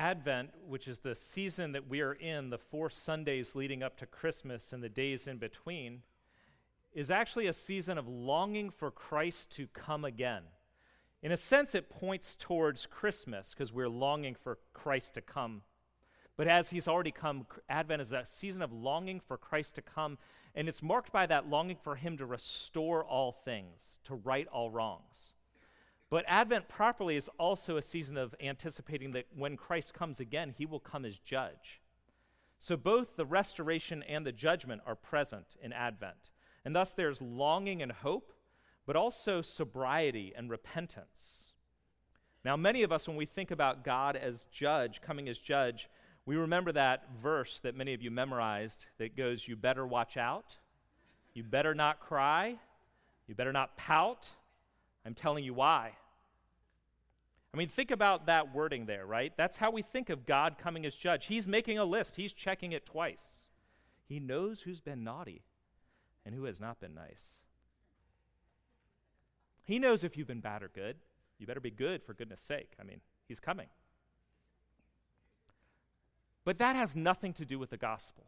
Advent, which is the season that we are in, the four Sundays leading up to Christmas and the days in between, is actually a season of longing for Christ to come again. In a sense, it points towards Christmas because we're longing for Christ to come. But as he's already come, Advent is a season of longing for Christ to come, and it's marked by that longing for him to restore all things, to right all wrongs. But Advent properly is also a season of anticipating that when Christ comes again, he will come as judge. So both the restoration and the judgment are present in Advent. And thus there's longing and hope, but also sobriety and repentance. Now, many of us, when we think about God as judge, coming as judge, we remember that verse that many of you memorized that goes, You better watch out, you better not cry, you better not pout. I'm telling you why. I mean, think about that wording there, right? That's how we think of God coming as judge. He's making a list, He's checking it twice. He knows who's been naughty and who has not been nice. He knows if you've been bad or good. You better be good for goodness sake. I mean, He's coming. But that has nothing to do with the gospel.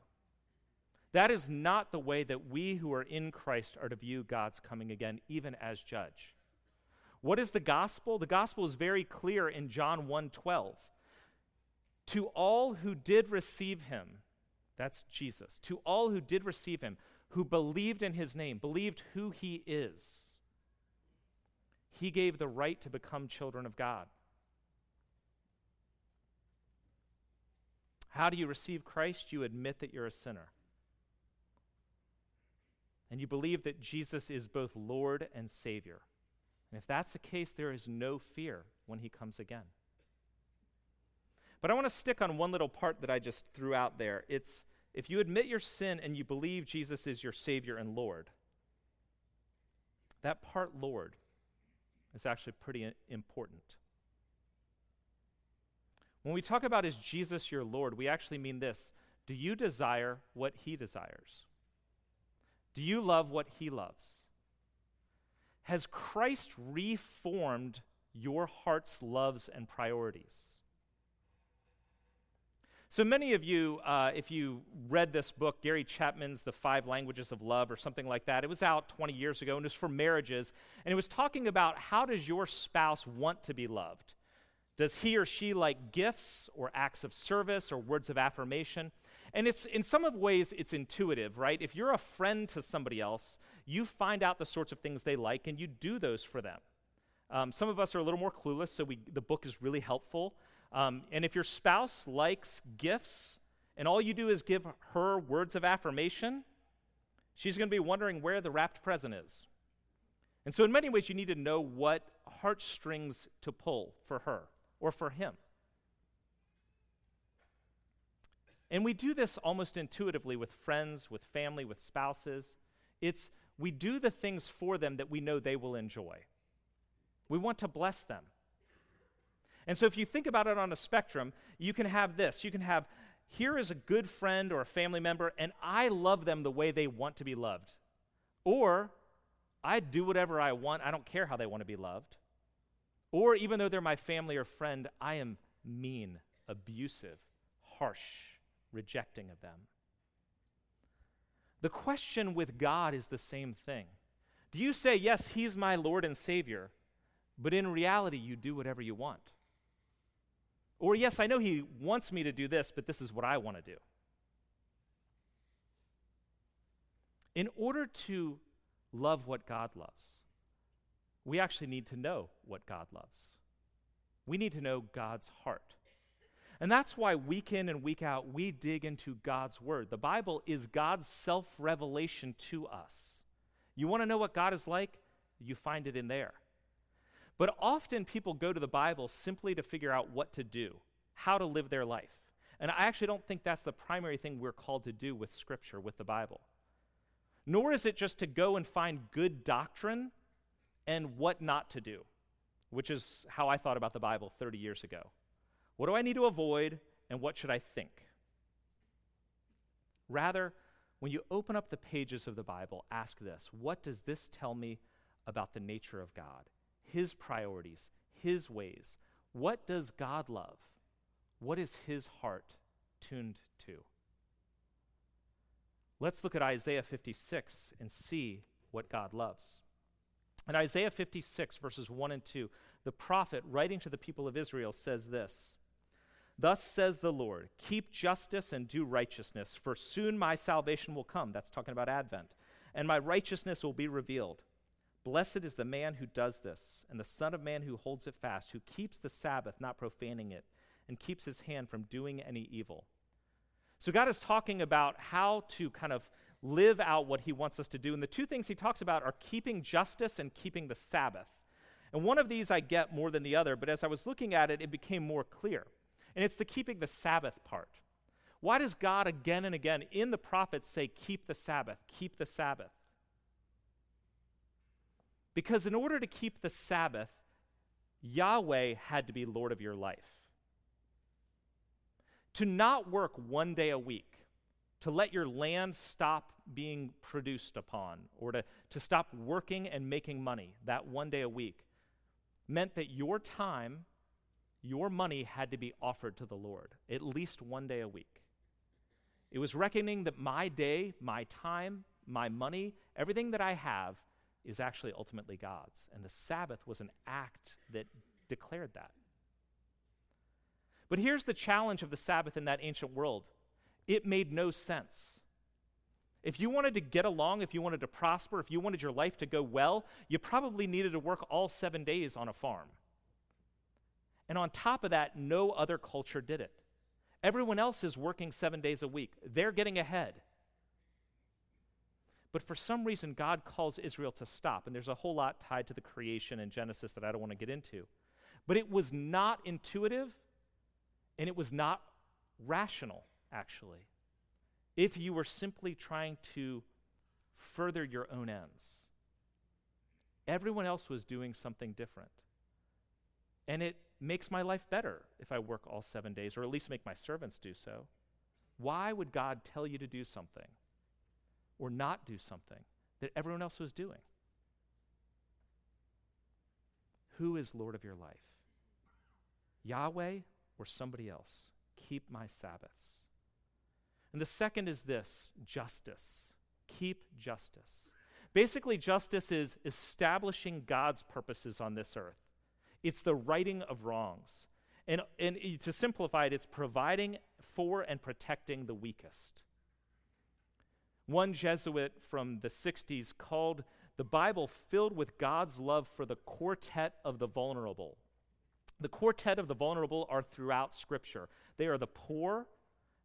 That is not the way that we who are in Christ are to view God's coming again, even as judge. What is the gospel? The gospel is very clear in John 1:12. To all who did receive him, that's Jesus. To all who did receive him, who believed in his name, believed who he is, he gave the right to become children of God. How do you receive Christ? You admit that you're a sinner. And you believe that Jesus is both Lord and Savior. And if that's the case, there is no fear when he comes again. But I want to stick on one little part that I just threw out there. It's if you admit your sin and you believe Jesus is your Savior and Lord, that part, Lord, is actually pretty important. When we talk about is Jesus your Lord, we actually mean this Do you desire what he desires? Do you love what he loves? Has Christ reformed your heart's loves and priorities? So many of you, uh, if you read this book, Gary Chapman's The Five Languages of Love or something like that, it was out 20 years ago and it was for marriages. And it was talking about how does your spouse want to be loved? Does he or she like gifts or acts of service or words of affirmation? And it's in some of ways it's intuitive, right? If you're a friend to somebody else, you find out the sorts of things they like and you do those for them. Um, some of us are a little more clueless, so we, the book is really helpful. Um, and if your spouse likes gifts and all you do is give her words of affirmation, she's going to be wondering where the wrapped present is. And so, in many ways, you need to know what heartstrings to pull for her or for him. And we do this almost intuitively with friends, with family, with spouses. It's we do the things for them that we know they will enjoy. We want to bless them. And so if you think about it on a spectrum, you can have this. You can have here is a good friend or a family member, and I love them the way they want to be loved. Or I do whatever I want, I don't care how they want to be loved. Or even though they're my family or friend, I am mean, abusive, harsh rejecting of them. The question with God is the same thing. Do you say, Yes, He's my Lord and Savior, but in reality, you do whatever you want? Or, Yes, I know He wants me to do this, but this is what I want to do. In order to love what God loves, we actually need to know what God loves. We need to know God's heart. And that's why week in and week out, we dig into God's Word. The Bible is God's self revelation to us. You want to know what God is like? You find it in there. But often people go to the Bible simply to figure out what to do, how to live their life. And I actually don't think that's the primary thing we're called to do with Scripture, with the Bible. Nor is it just to go and find good doctrine and what not to do, which is how I thought about the Bible 30 years ago. What do I need to avoid, and what should I think? Rather, when you open up the pages of the Bible, ask this What does this tell me about the nature of God, His priorities, His ways? What does God love? What is his heart tuned to? Let's look at Isaiah 56 and see what God loves. In Isaiah 56, verses 1 and 2, the prophet, writing to the people of Israel, says this Thus says the Lord, keep justice and do righteousness, for soon my salvation will come. That's talking about Advent. And my righteousness will be revealed. Blessed is the man who does this, and the Son of Man who holds it fast, who keeps the Sabbath, not profaning it, and keeps his hand from doing any evil. So God is talking about how to kind of live out what he wants us to do. And the two things he talks about are keeping justice and keeping the Sabbath. And one of these I get more than the other, but as I was looking at it, it became more clear and it's the keeping the Sabbath part. Why does God again and again in the prophets say, keep the Sabbath, keep the Sabbath? Because in order to keep the Sabbath, Yahweh had to be Lord of your life. To not work one day a week, to let your land stop being produced upon, or to, to stop working and making money that one day a week, meant that your time your money had to be offered to the Lord at least one day a week. It was reckoning that my day, my time, my money, everything that I have is actually ultimately God's. And the Sabbath was an act that declared that. But here's the challenge of the Sabbath in that ancient world it made no sense. If you wanted to get along, if you wanted to prosper, if you wanted your life to go well, you probably needed to work all seven days on a farm. And on top of that, no other culture did it. Everyone else is working seven days a week, they're getting ahead. But for some reason, God calls Israel to stop. And there's a whole lot tied to the creation in Genesis that I don't want to get into. But it was not intuitive and it was not rational, actually. If you were simply trying to further your own ends, everyone else was doing something different. And it makes my life better if I work all seven days, or at least make my servants do so. Why would God tell you to do something or not do something that everyone else was doing? Who is Lord of your life? Yahweh or somebody else? Keep my Sabbaths. And the second is this justice. Keep justice. Basically, justice is establishing God's purposes on this earth. It's the righting of wrongs. And, and to simplify it, it's providing for and protecting the weakest. One Jesuit from the 60s called the Bible filled with God's love for the quartet of the vulnerable. The quartet of the vulnerable are throughout Scripture. They are the poor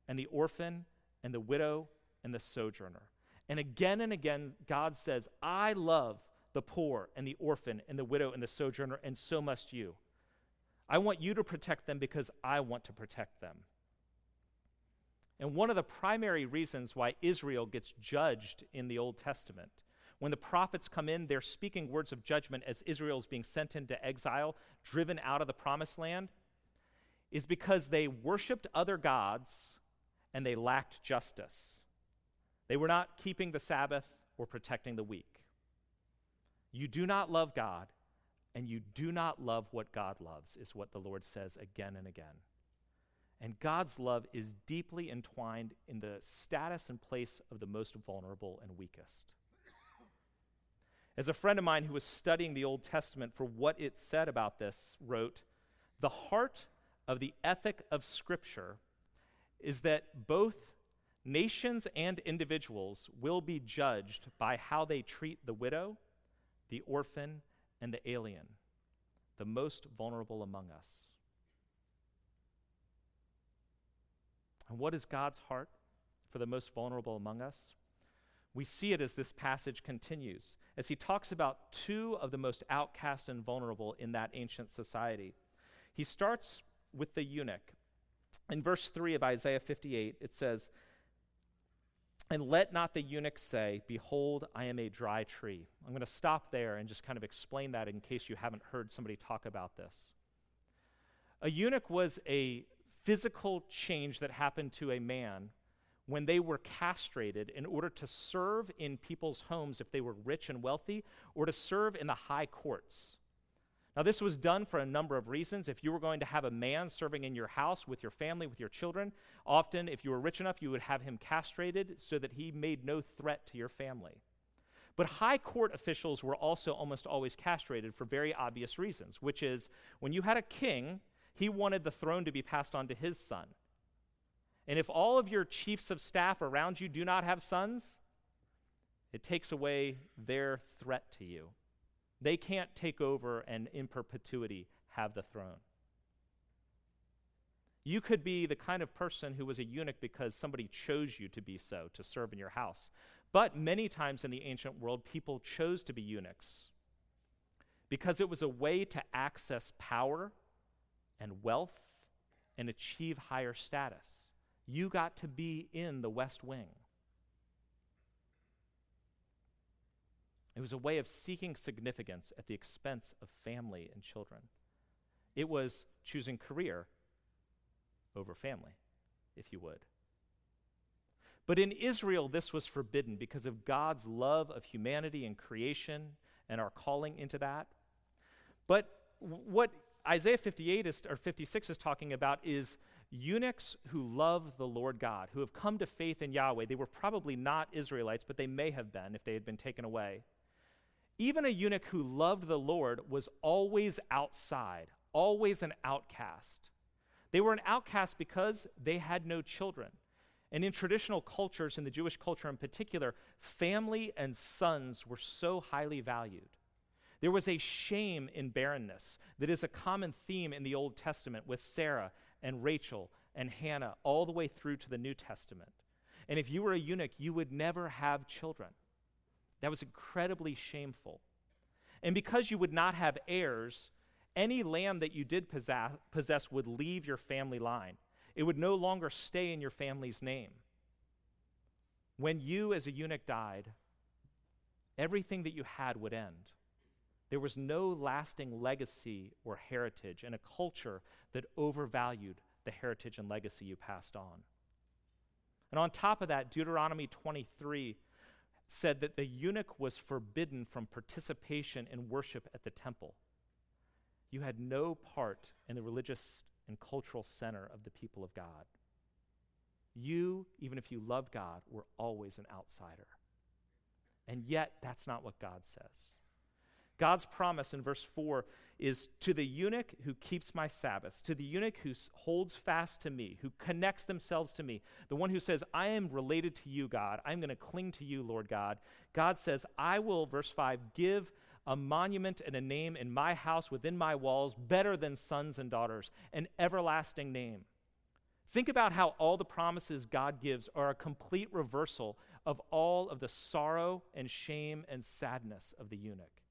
and the orphan and the widow and the sojourner. And again and again, God says, I love the poor and the orphan and the widow and the sojourner, and so must you. I want you to protect them because I want to protect them. And one of the primary reasons why Israel gets judged in the Old Testament, when the prophets come in, they're speaking words of judgment as Israel is being sent into exile, driven out of the promised land, is because they worshiped other gods and they lacked justice. They were not keeping the Sabbath or protecting the weak. You do not love God, and you do not love what God loves, is what the Lord says again and again. And God's love is deeply entwined in the status and place of the most vulnerable and weakest. As a friend of mine who was studying the Old Testament for what it said about this wrote, The heart of the ethic of Scripture is that both nations and individuals will be judged by how they treat the widow the orphan, and the alien, the most vulnerable among us. And what is God's heart for the most vulnerable among us? We see it as this passage continues, as he talks about two of the most outcast and vulnerable in that ancient society. He starts with the eunuch. In verse 3 of Isaiah 58, it says, and let not the eunuch say, Behold, I am a dry tree. I'm going to stop there and just kind of explain that in case you haven't heard somebody talk about this. A eunuch was a physical change that happened to a man when they were castrated in order to serve in people's homes if they were rich and wealthy, or to serve in the high courts. Now, this was done for a number of reasons. If you were going to have a man serving in your house with your family, with your children, often, if you were rich enough, you would have him castrated so that he made no threat to your family. But high court officials were also almost always castrated for very obvious reasons, which is when you had a king, he wanted the throne to be passed on to his son. And if all of your chiefs of staff around you do not have sons, it takes away their threat to you. They can't take over and in perpetuity have the throne. You could be the kind of person who was a eunuch because somebody chose you to be so, to serve in your house. But many times in the ancient world, people chose to be eunuchs because it was a way to access power and wealth and achieve higher status. You got to be in the West Wing. It was a way of seeking significance at the expense of family and children. It was choosing career over family, if you would. But in Israel, this was forbidden because of God's love of humanity and creation and our calling into that. But what Isaiah 58 is, or 56 is talking about is eunuchs who love the Lord God, who have come to faith in Yahweh. They were probably not Israelites, but they may have been if they had been taken away. Even a eunuch who loved the Lord was always outside, always an outcast. They were an outcast because they had no children. And in traditional cultures, in the Jewish culture in particular, family and sons were so highly valued. There was a shame in barrenness that is a common theme in the Old Testament with Sarah and Rachel and Hannah all the way through to the New Testament. And if you were a eunuch, you would never have children. That was incredibly shameful. And because you would not have heirs, any land that you did possess, possess would leave your family line. It would no longer stay in your family's name. When you, as a eunuch, died, everything that you had would end. There was no lasting legacy or heritage in a culture that overvalued the heritage and legacy you passed on. And on top of that, Deuteronomy 23 said that the eunuch was forbidden from participation in worship at the temple. You had no part in the religious and cultural center of the people of God. You, even if you loved God, were always an outsider. And yet, that's not what God says. God's promise in verse 4 is to the eunuch who keeps my Sabbaths, to the eunuch who holds fast to me, who connects themselves to me, the one who says, I am related to you, God. I'm going to cling to you, Lord God. God says, I will, verse 5, give a monument and a name in my house within my walls better than sons and daughters, an everlasting name. Think about how all the promises God gives are a complete reversal of all of the sorrow and shame and sadness of the eunuch.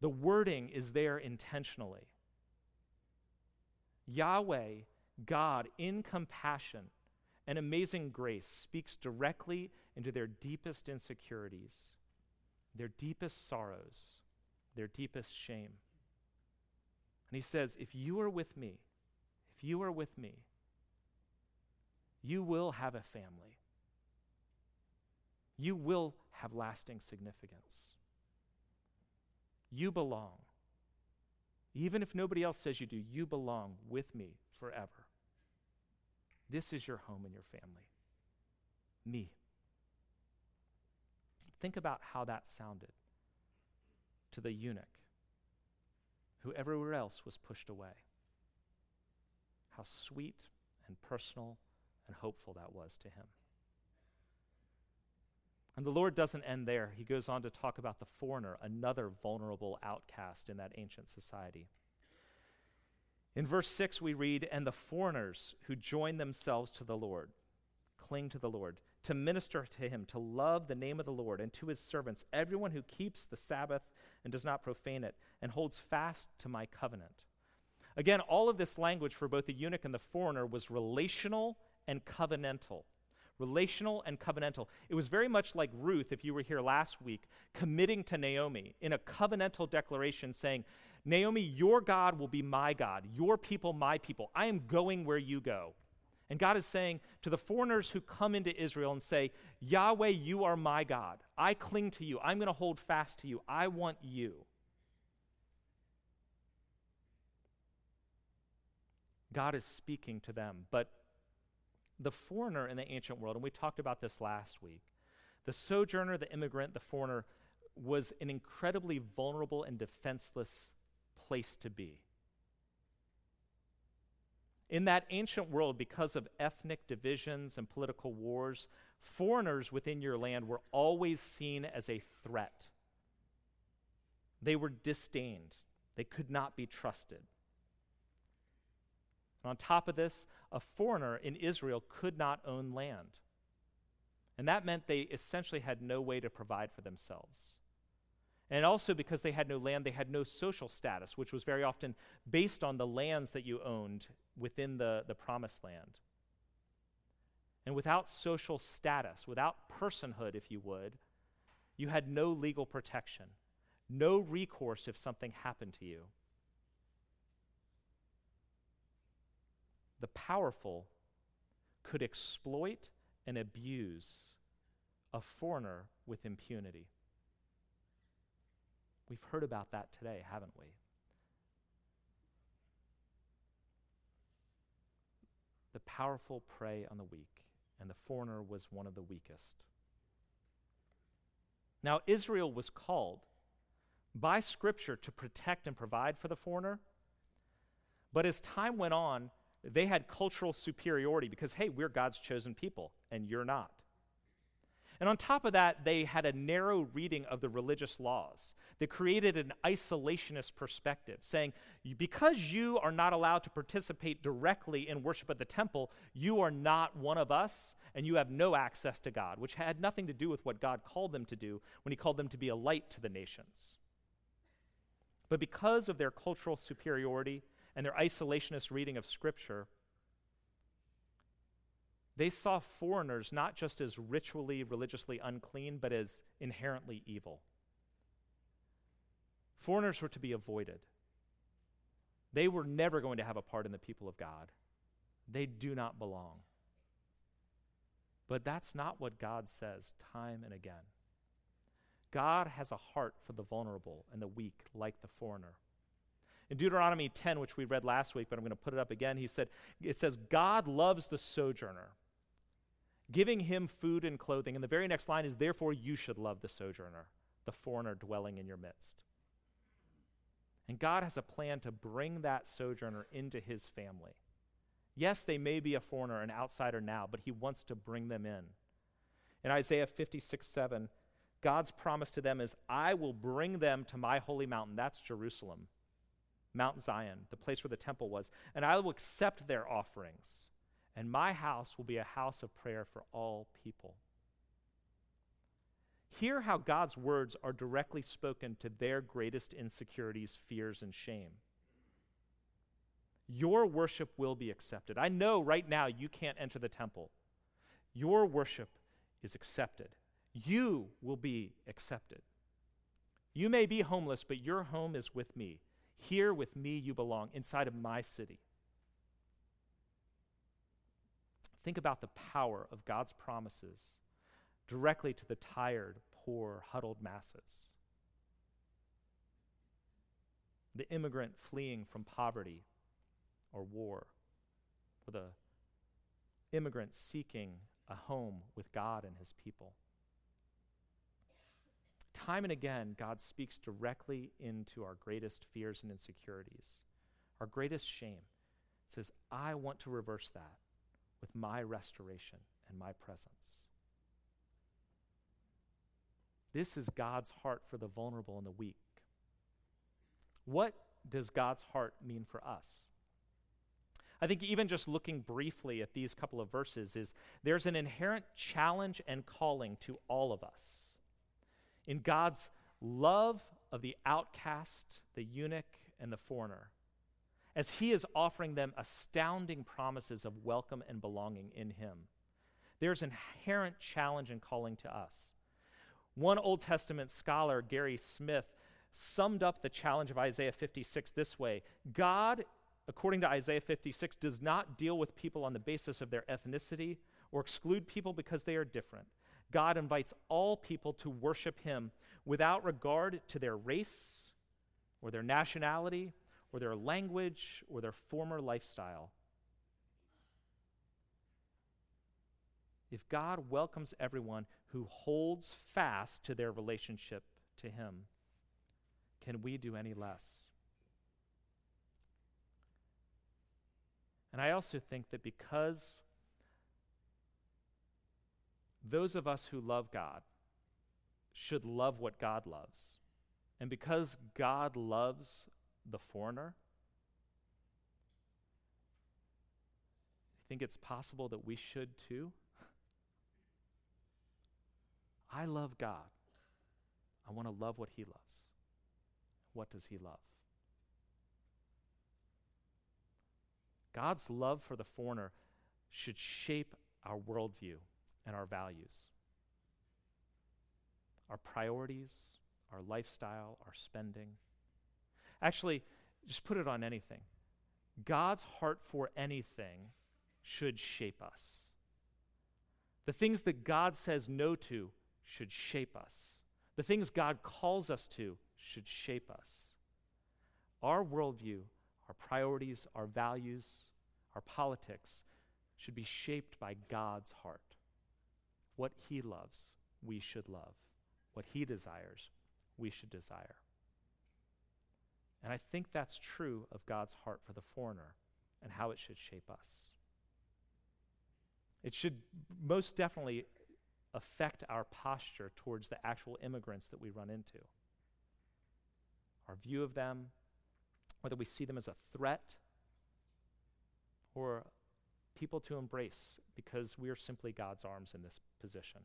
The wording is there intentionally. Yahweh, God, in compassion and amazing grace, speaks directly into their deepest insecurities, their deepest sorrows, their deepest shame. And he says, If you are with me, if you are with me, you will have a family. You will have lasting significance. You belong. Even if nobody else says you do, you belong with me forever. This is your home and your family. Me. Think about how that sounded to the eunuch who everywhere else was pushed away. How sweet and personal and hopeful that was to him. And the Lord doesn't end there. He goes on to talk about the foreigner, another vulnerable outcast in that ancient society. In verse 6, we read, And the foreigners who join themselves to the Lord, cling to the Lord, to minister to him, to love the name of the Lord, and to his servants, everyone who keeps the Sabbath and does not profane it, and holds fast to my covenant. Again, all of this language for both the eunuch and the foreigner was relational and covenantal relational and covenantal. It was very much like Ruth, if you were here last week, committing to Naomi in a covenantal declaration saying, Naomi, your God will be my God, your people, my people. I am going where you go. And God is saying to the foreigners who come into Israel and say, Yahweh, you are my God. I cling to you. I'm going to hold fast to you. I want you. God is speaking to them, but the foreigner in the ancient world, and we talked about this last week, the sojourner, the immigrant, the foreigner was an incredibly vulnerable and defenseless place to be. In that ancient world, because of ethnic divisions and political wars, foreigners within your land were always seen as a threat. They were disdained, they could not be trusted. And on top of this, a foreigner in Israel could not own land. And that meant they essentially had no way to provide for themselves. And also because they had no land, they had no social status, which was very often based on the lands that you owned within the, the promised land. And without social status, without personhood, if you would, you had no legal protection, no recourse if something happened to you. The powerful could exploit and abuse a foreigner with impunity. We've heard about that today, haven't we? The powerful prey on the weak, and the foreigner was one of the weakest. Now, Israel was called by Scripture to protect and provide for the foreigner, but as time went on, they had cultural superiority because, hey, we're God's chosen people, and you're not. And on top of that, they had a narrow reading of the religious laws. They created an isolationist perspective, saying, because you are not allowed to participate directly in worship at the temple, you are not one of us, and you have no access to God, which had nothing to do with what God called them to do when He called them to be a light to the nations. But because of their cultural superiority and their isolationist reading of Scripture, they saw foreigners not just as ritually, religiously unclean, but as inherently evil. Foreigners were to be avoided. They were never going to have a part in the people of God. They do not belong. But that's not what God says time and again. God has a heart for the vulnerable and the weak, like the foreigner. In Deuteronomy 10, which we read last week, but I'm going to put it up again, he said, it says, God loves the sojourner giving him food and clothing. And the very next line is, Therefore, you should love the sojourner, the foreigner dwelling in your midst. And God has a plan to bring that sojourner into his family. Yes, they may be a foreigner, an outsider now, but he wants to bring them in. In Isaiah 56 7, God's promise to them is, I will bring them to my holy mountain. That's Jerusalem, Mount Zion, the place where the temple was, and I will accept their offerings and my house will be a house of prayer for all people. Hear how God's words are directly spoken to their greatest insecurities, fears, and shame. Your worship will be accepted. I know right now you can't enter the temple. Your worship is accepted. You will be accepted. You may be homeless, but your home is with me. Here with me you belong, inside of my city. Think about the power of God's promises directly to the tired, poor, huddled masses. The immigrant fleeing from poverty or war, or the immigrant seeking a home with God and his people. Time and again, God speaks directly into our greatest fears and insecurities, our greatest shame. says, I want to reverse that with my restoration and my presence. This is God's heart for the vulnerable and the weak. What does God's heart mean for us? I think even just looking briefly at these couple of verses is there's an inherent challenge and calling to all of us. In God's love of the outcast, the eunuch, and the foreigner, as he is offering them astounding promises of welcome and belonging in him. There's inherent challenge and calling to us. One Old Testament scholar, Gary Smith, summed up the challenge of Isaiah 56 this way God, according to Isaiah 56, does not deal with people on the basis of their ethnicity or exclude people because they are different. God invites all people to worship him without regard to their race or their nationality or their language or their former lifestyle. If God welcomes everyone who holds fast to their relationship to him, can we do any less? And I also think that because those of us who love God should love what God loves, and because God loves the foreigner, you think it's possible that we should too? I love God. I want to love what He loves. What does He love? God's love for the foreigner should shape our worldview and our values, our priorities, our lifestyle, our spending. Actually, just put it on anything. God's heart for anything should shape us. The things that God says no to should shape us. The things God calls us to should shape us. Our worldview, our priorities, our values, our politics should be shaped by God's heart. What He loves, we should love. What He desires, we should desire. And I think that's true of God's heart for the foreigner and how it should shape us. It should most definitely affect our posture towards the actual immigrants that we run into. Our view of them, whether we see them as a threat or people to embrace because we are simply God's arms in this position.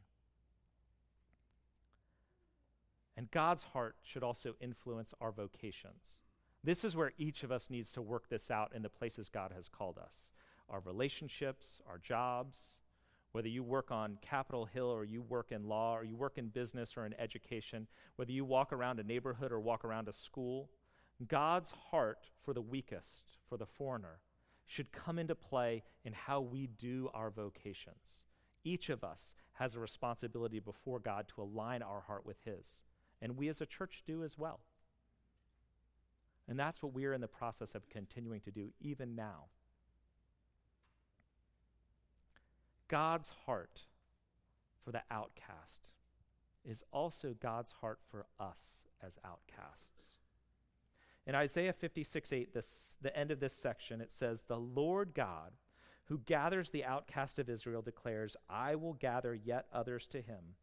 And God's heart should also influence our vocations. This is where each of us needs to work this out in the places God has called us our relationships, our jobs, whether you work on Capitol Hill or you work in law or you work in business or in education, whether you walk around a neighborhood or walk around a school, God's heart for the weakest, for the foreigner, should come into play in how we do our vocations. Each of us has a responsibility before God to align our heart with His, and we as a church do as well. And that's what we are in the process of continuing to do even now. God's heart for the outcast is also God's heart for us as outcasts. In Isaiah 56 8, this, the end of this section, it says, The Lord God, who gathers the outcast of Israel, declares, I will gather yet others to him,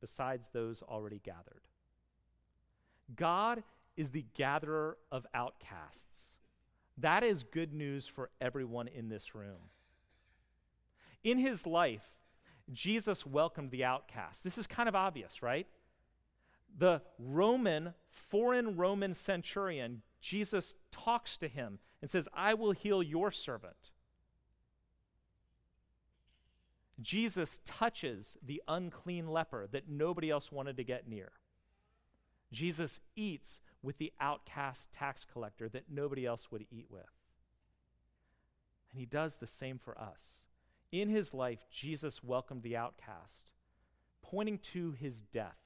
besides those already gathered. God is the gatherer of outcasts. That is good news for everyone in this room. In his life, Jesus welcomed the outcast. This is kind of obvious, right? The Roman, foreign Roman centurion, Jesus talks to him and says, I will heal your servant. Jesus touches the unclean leper that nobody else wanted to get near. Jesus eats with the outcast tax collector that nobody else would eat with. And he does the same for us. In his life, Jesus welcomed the outcast, pointing to his death,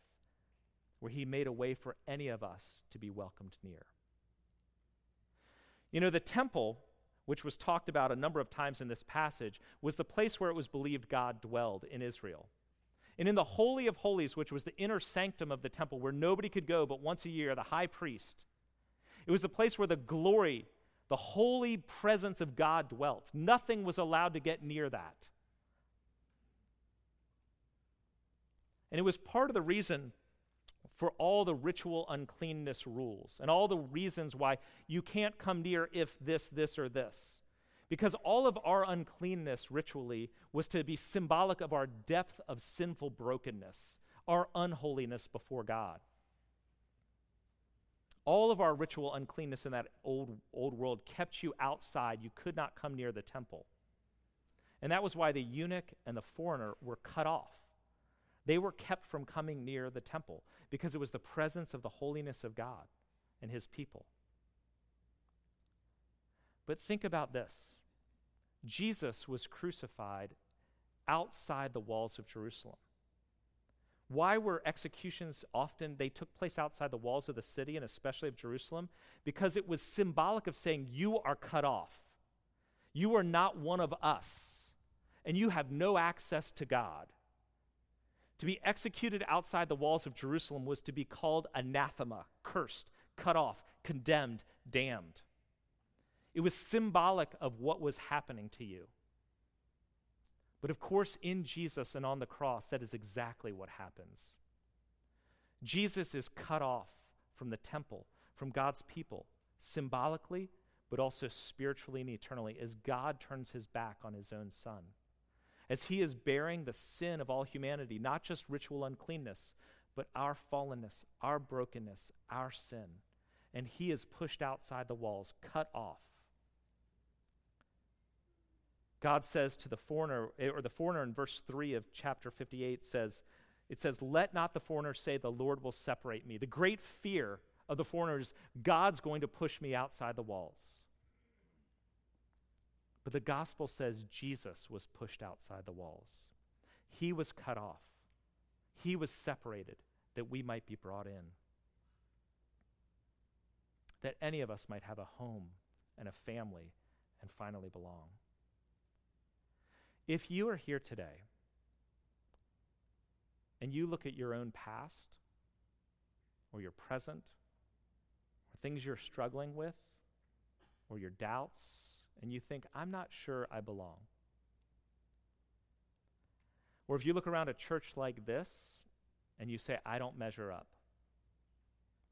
where he made a way for any of us to be welcomed near. You know, the temple, which was talked about a number of times in this passage, was the place where it was believed God dwelled in Israel. And in the Holy of Holies, which was the inner sanctum of the temple where nobody could go but once a year, the high priest, it was the place where the glory the holy presence of God dwelt. Nothing was allowed to get near that. And it was part of the reason for all the ritual uncleanness rules and all the reasons why you can't come near if this, this, or this. Because all of our uncleanness ritually was to be symbolic of our depth of sinful brokenness, our unholiness before God all of our ritual uncleanness in that old, old world kept you outside. You could not come near the temple. And that was why the eunuch and the foreigner were cut off. They were kept from coming near the temple because it was the presence of the holiness of God and his people. But think about this Jesus was crucified outside the walls of Jerusalem. Why were executions often, they took place outside the walls of the city and especially of Jerusalem? Because it was symbolic of saying, You are cut off. You are not one of us. and you have no access to God. To be executed outside the walls of Jerusalem was to be called anathema, cursed, cut off, condemned, damned. It was symbolic of what was happening to you. But of course, in Jesus and on the cross, that is exactly what happens. Jesus is cut off from the temple, from God's people, symbolically, but also spiritually and eternally, as God turns his back on his own son. As he is bearing the sin of all humanity, not just ritual uncleanness, but our fallenness, our brokenness, our sin. And he is pushed outside the walls, cut off. God says to the foreigner, eh, or the foreigner in verse 3 of chapter 58 says, it says, Let not the foreigner say, The Lord will separate me. The great fear of the foreigner is God's going to push me outside the walls. But the gospel says Jesus was pushed outside the walls. He was cut off, he was separated that we might be brought in. That any of us might have a home and a family and finally belong. If you are here today and you look at your own past or your present or things you're struggling with or your doubts, and you think, I'm not sure I belong. Or if you look around a church like this and you say, I don't measure up.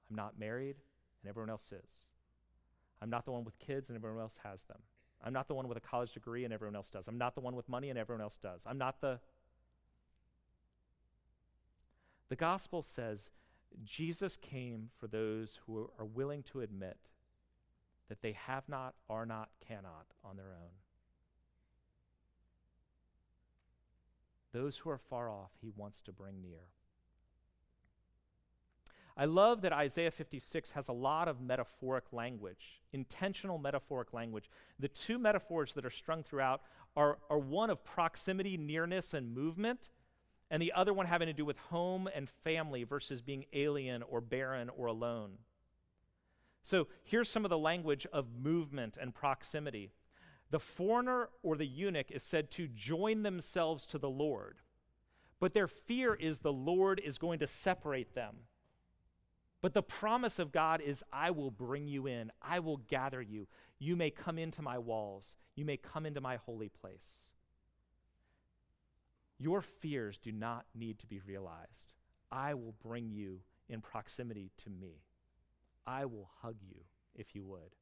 I'm not married and everyone else is. I'm not the one with kids and everyone else has them. I'm not the one with a college degree and everyone else does. I'm not the one with money and everyone else does. I'm not the the gospel says Jesus came for those who are willing to admit that they have not, are not, cannot on their own. Those who are far off, he wants to bring near. I love that Isaiah 56 has a lot of metaphoric language, intentional metaphoric language. The two metaphors that are strung throughout are, are one of proximity, nearness, and movement, and the other one having to do with home and family versus being alien or barren or alone. So here's some of the language of movement and proximity. The foreigner or the eunuch is said to join themselves to the Lord, but their fear is the Lord is going to separate them. But the promise of God is, I will bring you in, I will gather you. You may come into my walls, you may come into my holy place. Your fears do not need to be realized. I will bring you in proximity to me. I will hug you if you would.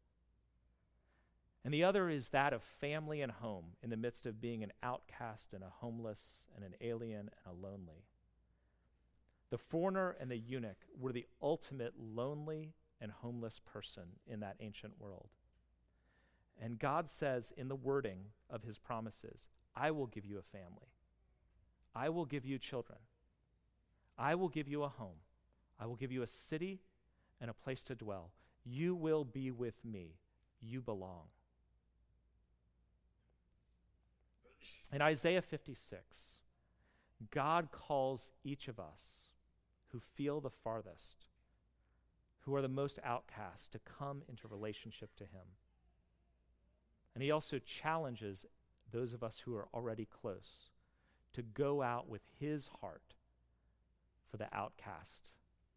And the other is that of family and home in the midst of being an outcast and a homeless and an alien and a lonely. The foreigner and the eunuch were the ultimate lonely and homeless person in that ancient world. And God says in the wording of his promises, I will give you a family. I will give you children. I will give you a home. I will give you a city and a place to dwell. You will be with me. You belong. In Isaiah 56, God calls each of us who feel the farthest, who are the most outcast, to come into relationship to Him. And He also challenges those of us who are already close to go out with his heart for the outcast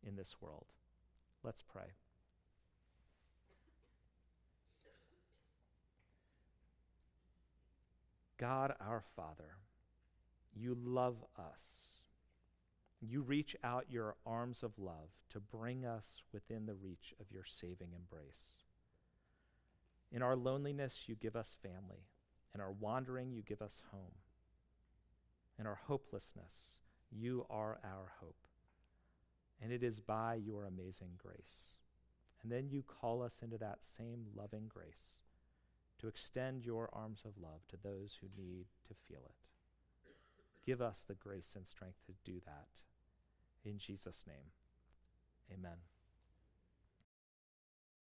in this world. Let's pray. God our Father, you love us. You reach out your arms of love to bring us within the reach of your saving embrace. In our loneliness, you give us family. In our wandering, you give us home In our hopelessness, you are our hope. And it is by your amazing grace. And then you call us into that same loving grace to extend your arms of love to those who need to feel it. Give us the grace and strength to do that. In Jesus' name, amen.